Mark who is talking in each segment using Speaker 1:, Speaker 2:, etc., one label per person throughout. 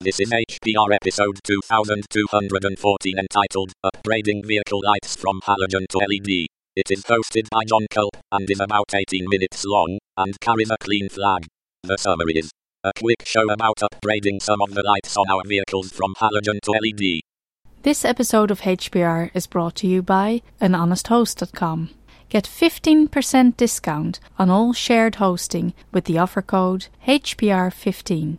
Speaker 1: This is HPR episode 2214 entitled Upgrading Vehicle Lights from Halogen to LED. It is hosted by John Culp and is about 18 minutes long and carries a clean flag. The summary is a quick show about upgrading some of the lights on our vehicles from halogen to LED.
Speaker 2: This episode of HPR is brought to you by anhonesthost.com. Get 15% discount on all shared hosting with the offer code HPR15.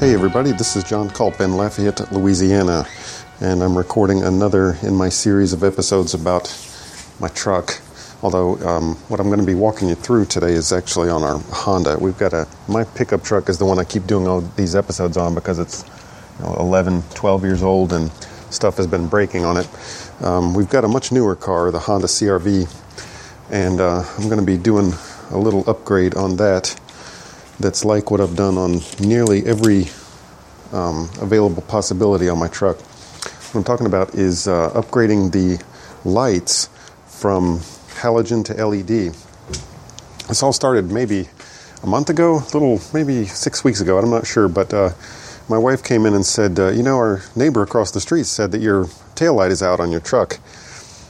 Speaker 3: Hey everybody, this is John Culp in Lafayette, Louisiana, and I'm recording another in my series of episodes about my truck. Although um, what I'm going to be walking you through today is actually on our Honda. We've got a my pickup truck is the one I keep doing all these episodes on because it's you know, 11, 12 years old and stuff has been breaking on it. Um, we've got a much newer car, the Honda CRV, and uh, I'm going to be doing a little upgrade on that that's like what I've done on nearly every um, available possibility on my truck. What I'm talking about is uh, upgrading the lights from halogen to LED. This all started maybe a month ago, a little maybe six weeks ago, I'm not sure, but uh, my wife came in and said, uh, You know, our neighbor across the street said that your tail light is out on your truck.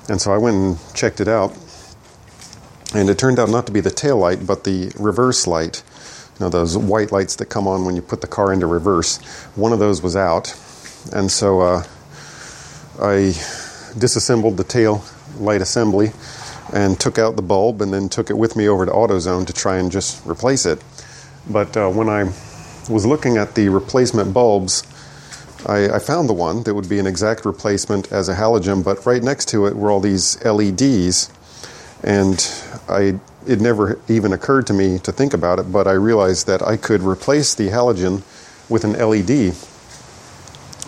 Speaker 3: And so I went and checked it out. And it turned out not to be the tail light, but the reverse light know those white lights that come on when you put the car into reverse. One of those was out, and so uh, I disassembled the tail light assembly and took out the bulb, and then took it with me over to AutoZone to try and just replace it. But uh, when I was looking at the replacement bulbs, I, I found the one that would be an exact replacement as a halogen, but right next to it were all these LEDs, and I it never even occurred to me to think about it, but I realized that I could replace the halogen with an LED,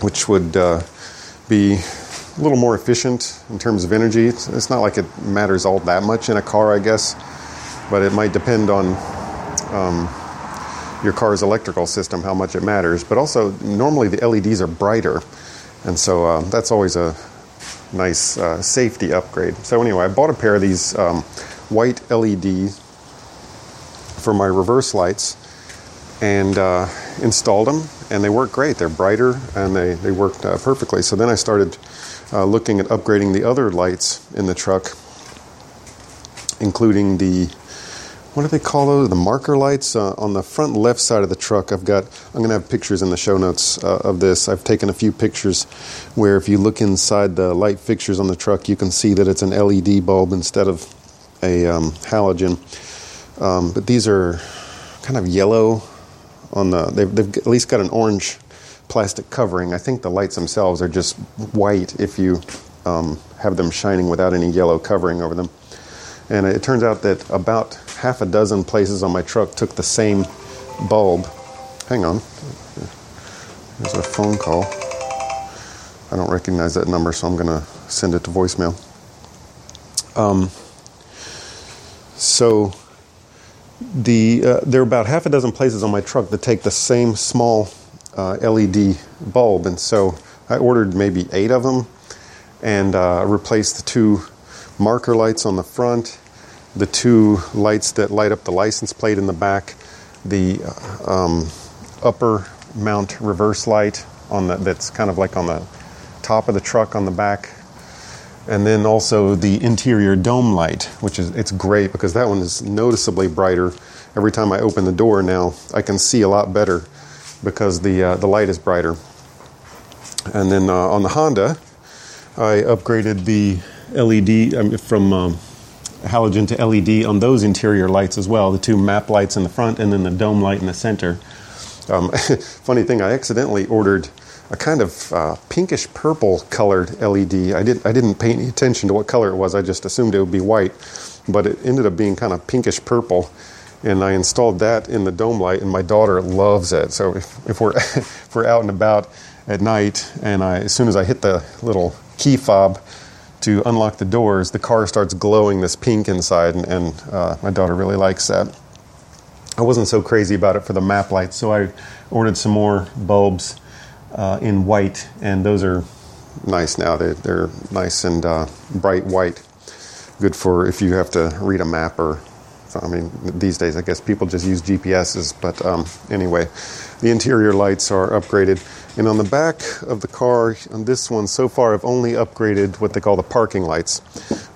Speaker 3: which would uh, be a little more efficient in terms of energy. It's, it's, not like it matters all that much in a car, I guess, but it might depend on um, your car's electrical system how much it matters. But also, normally the LEDs are brighter, and so uh, that's always a nice uh, safety upgrade. So, anyway, I bought a pair of these. Um, white LEDs for my reverse lights and uh, installed them, and they work great. They're brighter and they, they worked uh, perfectly. So then I started uh, looking at upgrading the other lights in the truck, including the what do they call those? The marker lights uh, on the front left side of the truck. I've got. I'm going to have pictures in the show notes uh, of this. I've taken a few pictures where, if you look inside the light fixtures on the truck, you can see that it's an LED bulb instead of a um, halogen. Um, but these are kind of yellow on the. They've, they've at least got an orange plastic covering. I think the lights themselves are just white if you um, have them shining without any yellow covering over them. And it turns out that about half a dozen places on my truck took the same bulb. Hang on. There's a phone call. I don't recognize that number, so I'm going to send it to voicemail. Um, so the uh, there are about half a dozen places on my truck that take the same small uh, LED bulb, and so I ordered maybe eight of them, and uh, replaced the two marker lights on the front, the two lights that light up the license plate in the back, the uh, um, upper mount reverse light on the that's kind of like on the top of the truck on the back and then also the interior dome light, which is it's great because that one is noticeably brighter. Every time I open the door now, I can see a lot better because the uh, the light is brighter. And then uh, on the Honda, I upgraded the LED um, from um, halogen to LED on those interior lights as well. The two map lights in the front and then the dome light in the center. Um, funny thing, I accidentally ordered a kind of uh, pinkish purple colored LED. I didn't I didn't pay any attention to what color it was. I just assumed it would be white, but it ended up being kind of pinkish purple. And I installed that in the dome light, and my daughter loves it. So if, if we're if we're out and about at night, and I as soon as I hit the little key fob to unlock the doors, the car starts glowing this pink inside, and, and uh, my daughter really likes that. I wasn't so crazy about it for the map lights, so I ordered some more bulbs uh, in white, and those are nice now. They're, they're nice and uh, bright white. Good for if you have to read a map or, I mean, these days I guess people just use GPSs, but um, anyway, the interior lights are upgraded. And on the back of the car, on this one, so far I've only upgraded what they call the parking lights.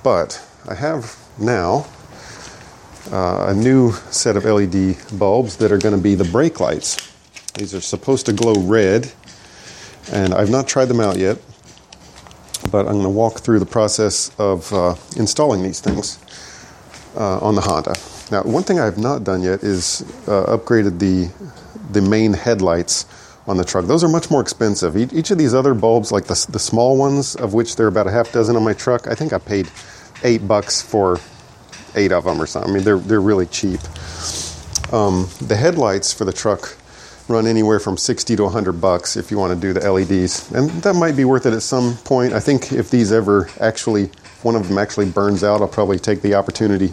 Speaker 3: But I have now uh, a new set of LED bulbs that are going to be the brake lights. These are supposed to glow red, and I've not tried them out yet, but I'm going to walk through the process of uh, installing these things uh, on the Honda. Now, one thing I have not done yet is uh, upgraded the the main headlights on the truck. Those are much more expensive. Each of these other bulbs, like the, the small ones, of which there are about a half dozen on my truck, I think I paid eight bucks for eight of them or something. I mean, they're they're really cheap. Um, the headlights for the truck run anywhere from 60 to 100 bucks if you want to do the LEDs. And that might be worth it at some point. I think if these ever actually, one of them actually burns out, I'll probably take the opportunity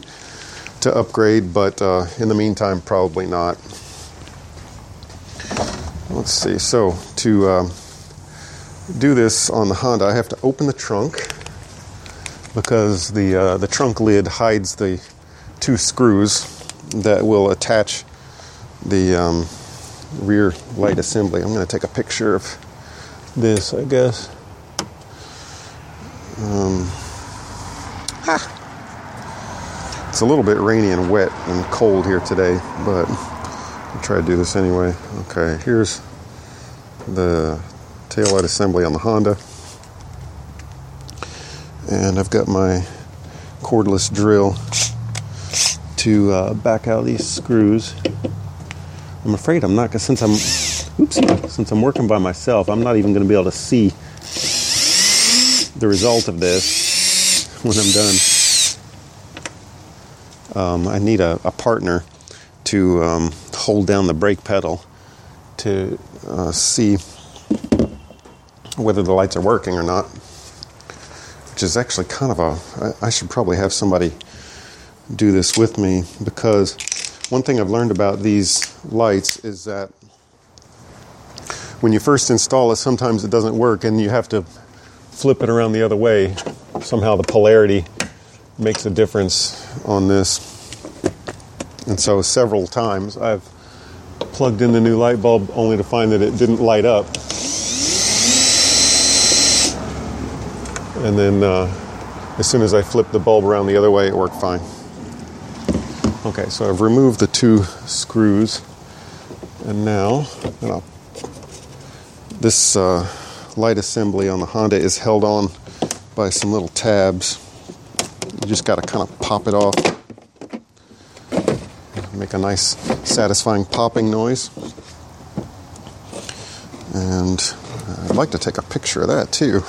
Speaker 3: to upgrade, but uh, in the meantime, probably not. Let's see. So to uh, do this on the Honda, I have to open the trunk because the uh, the trunk lid hides the two screws that will attach the um, rear light assembly. I'm going to take a picture of this, I guess. Um, ah. It's a little bit rainy and wet and cold here today, but I'll try to do this anyway. Okay, here's the tail light assembly on the Honda. And I've got my cordless drill to uh, back out these screws. I'm afraid I'm not because since I'm oopsie, since I'm working by myself, I'm not even going to be able to see the result of this when I'm done. Um, I need a, a partner to um, hold down the brake pedal to uh, see whether the lights are working or not. Which is actually kind of a. I, I should probably have somebody do this with me because one thing I've learned about these lights is that when you first install it, sometimes it doesn't work and you have to flip it around the other way. Somehow the polarity makes a difference on this. And so several times I've plugged in the new light bulb only to find that it didn't light up. And then uh, as soon as I flipped the bulb around the other way, it worked fine. Okay, so I've removed the two screws, and now this uh, light assembly on the Honda is held on by some little tabs. You just got to kind of pop it off, make a nice, satisfying popping noise. And I'd like to take a picture of that too.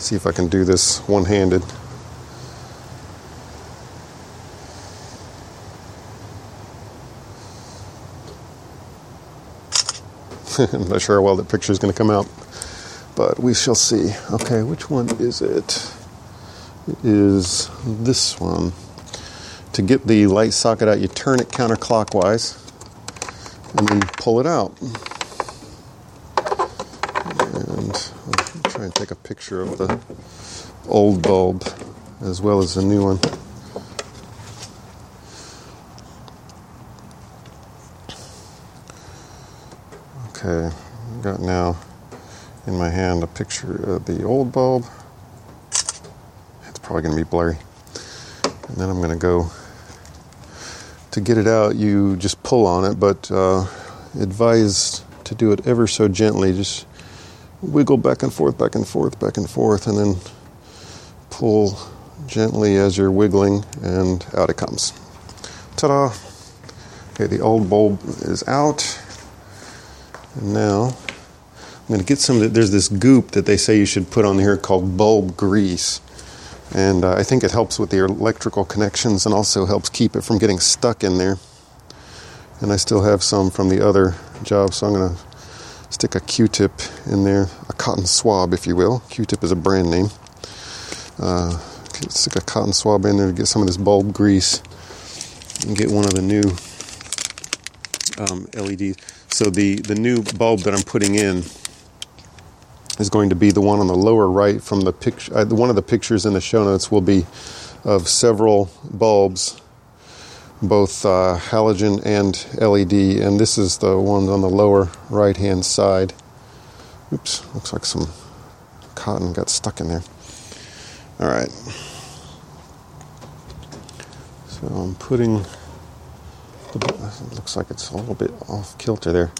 Speaker 3: See if I can do this one handed. I'm not sure how well that picture is going to come out, but we shall see. Okay, which one is it? It is this one. To get the light socket out, you turn it counterclockwise and then pull it out. And I'll try and take a picture of the old bulb as well as the new one. Okay, I've got now in my hand a picture of the old bulb. It's probably going to be blurry. And then I'm going to go to get it out. You just pull on it, but uh, advise to do it ever so gently. Just wiggle back and forth, back and forth, back and forth, and then pull gently as you're wiggling, and out it comes. Ta da! Okay, the old bulb is out And now I'm going to get some. There's this goop that they say you should put on here called bulb grease, and uh, I think it helps with the electrical connections and also helps keep it from getting stuck in there. And I still have some from the other job, so I'm going to stick a Q-tip in there, a cotton swab, if you will. Q-tip is a brand name. Uh, stick a cotton swab in there to get some of this bulb grease and get one of the new um, LEDs. So the the new bulb that I'm putting in is going to be the one on the lower right from the picture. Uh, one of the pictures in the show notes will be of several bulbs, both uh, halogen and LED, and this is the one on the lower right hand side. Oops, looks like some cotton got stuck in there. All right. So I'm putting. It looks like it's a little bit off kilter there.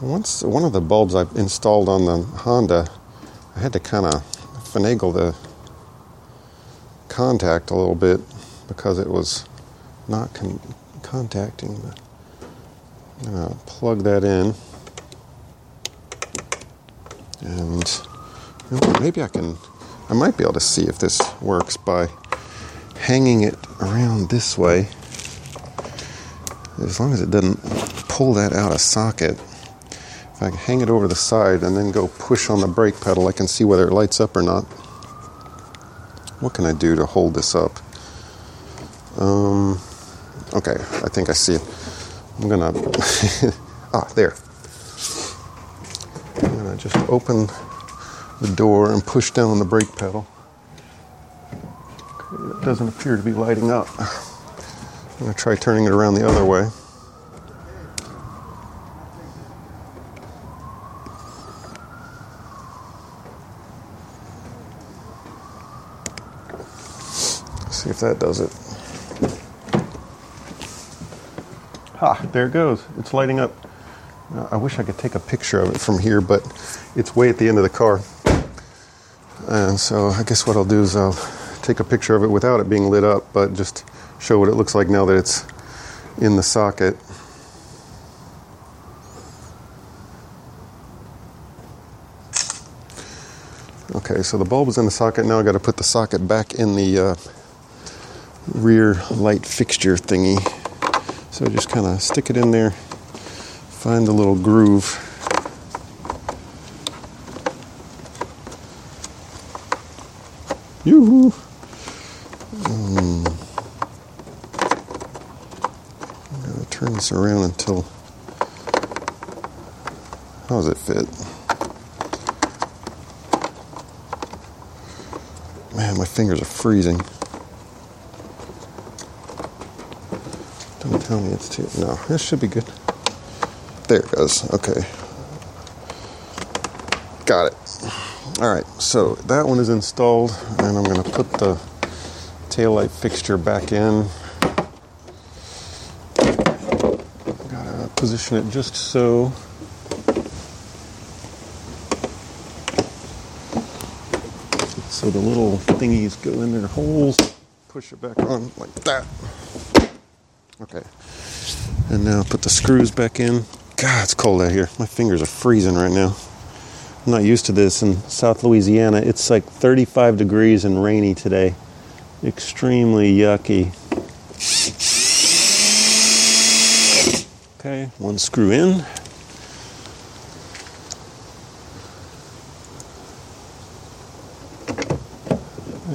Speaker 3: Once one of the bulbs I've installed on the Honda, I had to kind of finagle the contact a little bit because it was not con- contacting. I'm gonna plug that in, and maybe I can. I might be able to see if this works by hanging it around this way. As long as it doesn't pull that out of socket, if I can hang it over the side and then go push on the brake pedal, I can see whether it lights up or not. What can I do to hold this up? Um, okay, I think I see it. I'm gonna, ah, there. I'm gonna just open the door and push down on the brake pedal. It doesn't appear to be lighting up. I'm gonna try turning it around the other way. See if that does it. Ha, there it goes. It's lighting up. I wish I could take a picture of it from here, but it's way at the end of the car. And so I guess what I'll do is I'll take a picture of it without it being lit up, but just show what it looks like now that it's in the socket. Okay, so the bulb is in the socket. Now I got to put the socket back in the uh, rear light fixture thingy. So just kind of stick it in there, find the little groove. Yoo-hoo! Turn this around until. How does it fit? Man, my fingers are freezing. Don't tell me it's too. No, this should be good. There it goes. Okay. Got it. All right, so that one is installed, and I'm going to put the tail light fixture back in. Position it just so. So the little thingies go in their holes. Push it back on like that. Okay. And now put the screws back in. God, it's cold out here. My fingers are freezing right now. I'm not used to this in South Louisiana. It's like 35 degrees and rainy today. Extremely yucky. Okay, one screw in.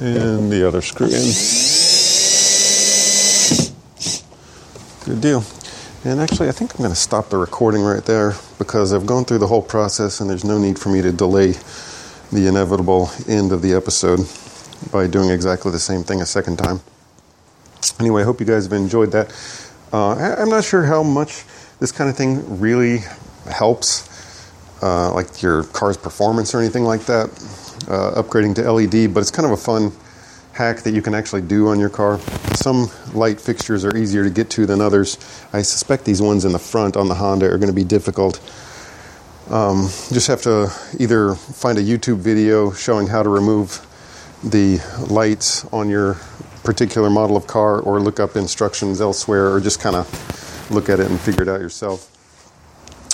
Speaker 3: And the other screw in. Good deal. And actually, I think I'm going to stop the recording right there because I've gone through the whole process and there's no need for me to delay the inevitable end of the episode by doing exactly the same thing a second time. Anyway, I hope you guys have enjoyed that. Uh, I, am not sure how much this kind of thing really helps, uh, like your car's performance or anything like that, uh, upgrading to LED, but it's kind of a fun hack that you can actually do on your car. Some light fixtures are easier to get to than others. I suspect these ones in the front on the Honda are going to be difficult. Um, just have to either find a YouTube video showing how to remove the lights on your particular model of car or look up instructions elsewhere or just kind of look at it and figure it out yourself.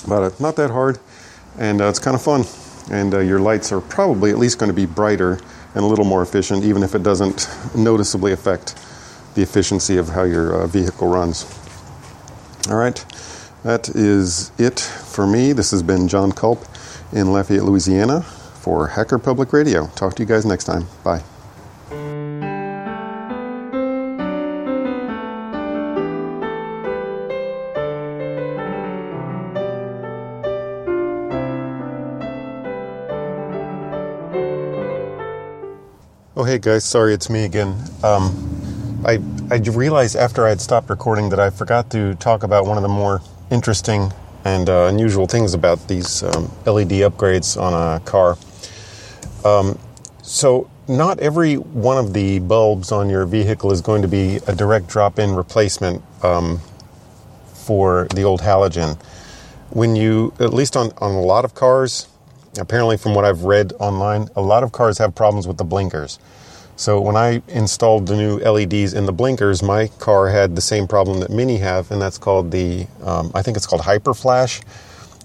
Speaker 3: But uh, not that hard. and uh, it's kind of fun. And uh, your lights are probably at least going to be brighter and a little more efficient, even if it doesn't noticeably affect the efficiency of how your vehicle runs. All right, that is it for me. This has been John Culp in Lafayette, Louisiana for Hacker Public Radio. Talk to you guys next time. Bye. Hey guys, sorry it's me again. Um, I, I realized after I had stopped recording that I forgot to talk about one of the more interesting and uh, unusual things about these um, LED upgrades on a car. Um, so, not every one of the bulbs on your vehicle is going to be a direct drop in replacement um, for the old halogen. When you, at least on, on a lot of cars, apparently from what I've read online, a lot of cars have problems with the blinkers. So when I installed the new LEDs in the blinkers, my car had the same problem that many have, and that's called the, um, I think it's called hyper flash,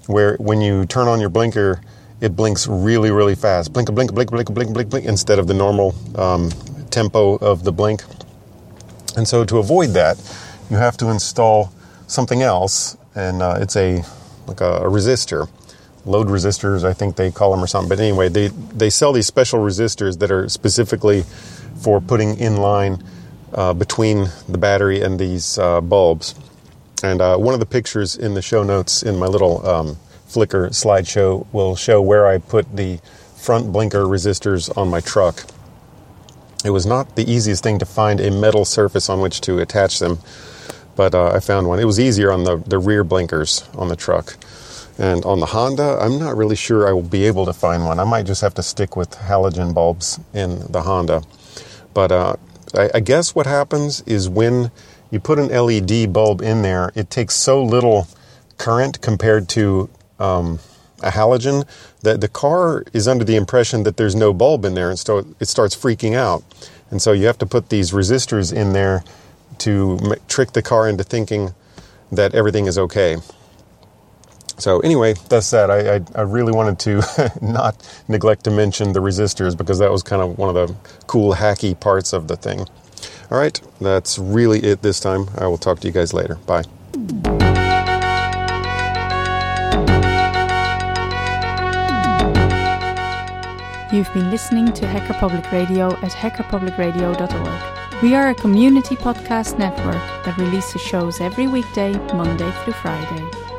Speaker 3: where when you turn on your blinker, it blinks really, really fast. Blink, blink, blink, blink, blink, blink, blink, instead of the normal um, tempo of the blink. And so to avoid that, you have to install something else, and uh, it's a like a, a resistor load resistors, I think they call them or something. But anyway, they, they sell these special resistors that are specifically for putting in line uh, between the battery and these uh, bulbs. And uh, one of the pictures in the show notes in my little um, Flickr slideshow will show where I put the front blinker resistors on my truck. It was not the easiest thing to find a metal surface on which to attach them, but uh, I found one. It was easier on the, the rear blinkers on the truck. And on the Honda, I'm not really sure I will be able to find one. I might just have to stick with halogen bulbs in the Honda. But uh, I, I guess what happens is when you put an LED bulb in there, it takes so little current compared to um, a halogen that the car is under the impression that there's no bulb in there, and so it starts freaking out. And so you have to put these resistors in there to trick the car into thinking that everything is okay. So anyway, that's that. I, I, I really wanted to not neglect to mention the resistors because that was kind of one of the cool hacky parts of the thing. All right, that's really it this time. I will talk to you guys later. Bye.
Speaker 2: You've been listening to Hacker Public Radio at hackerpublicradio.org. We are a community podcast network that releases shows every weekday, Monday through Friday.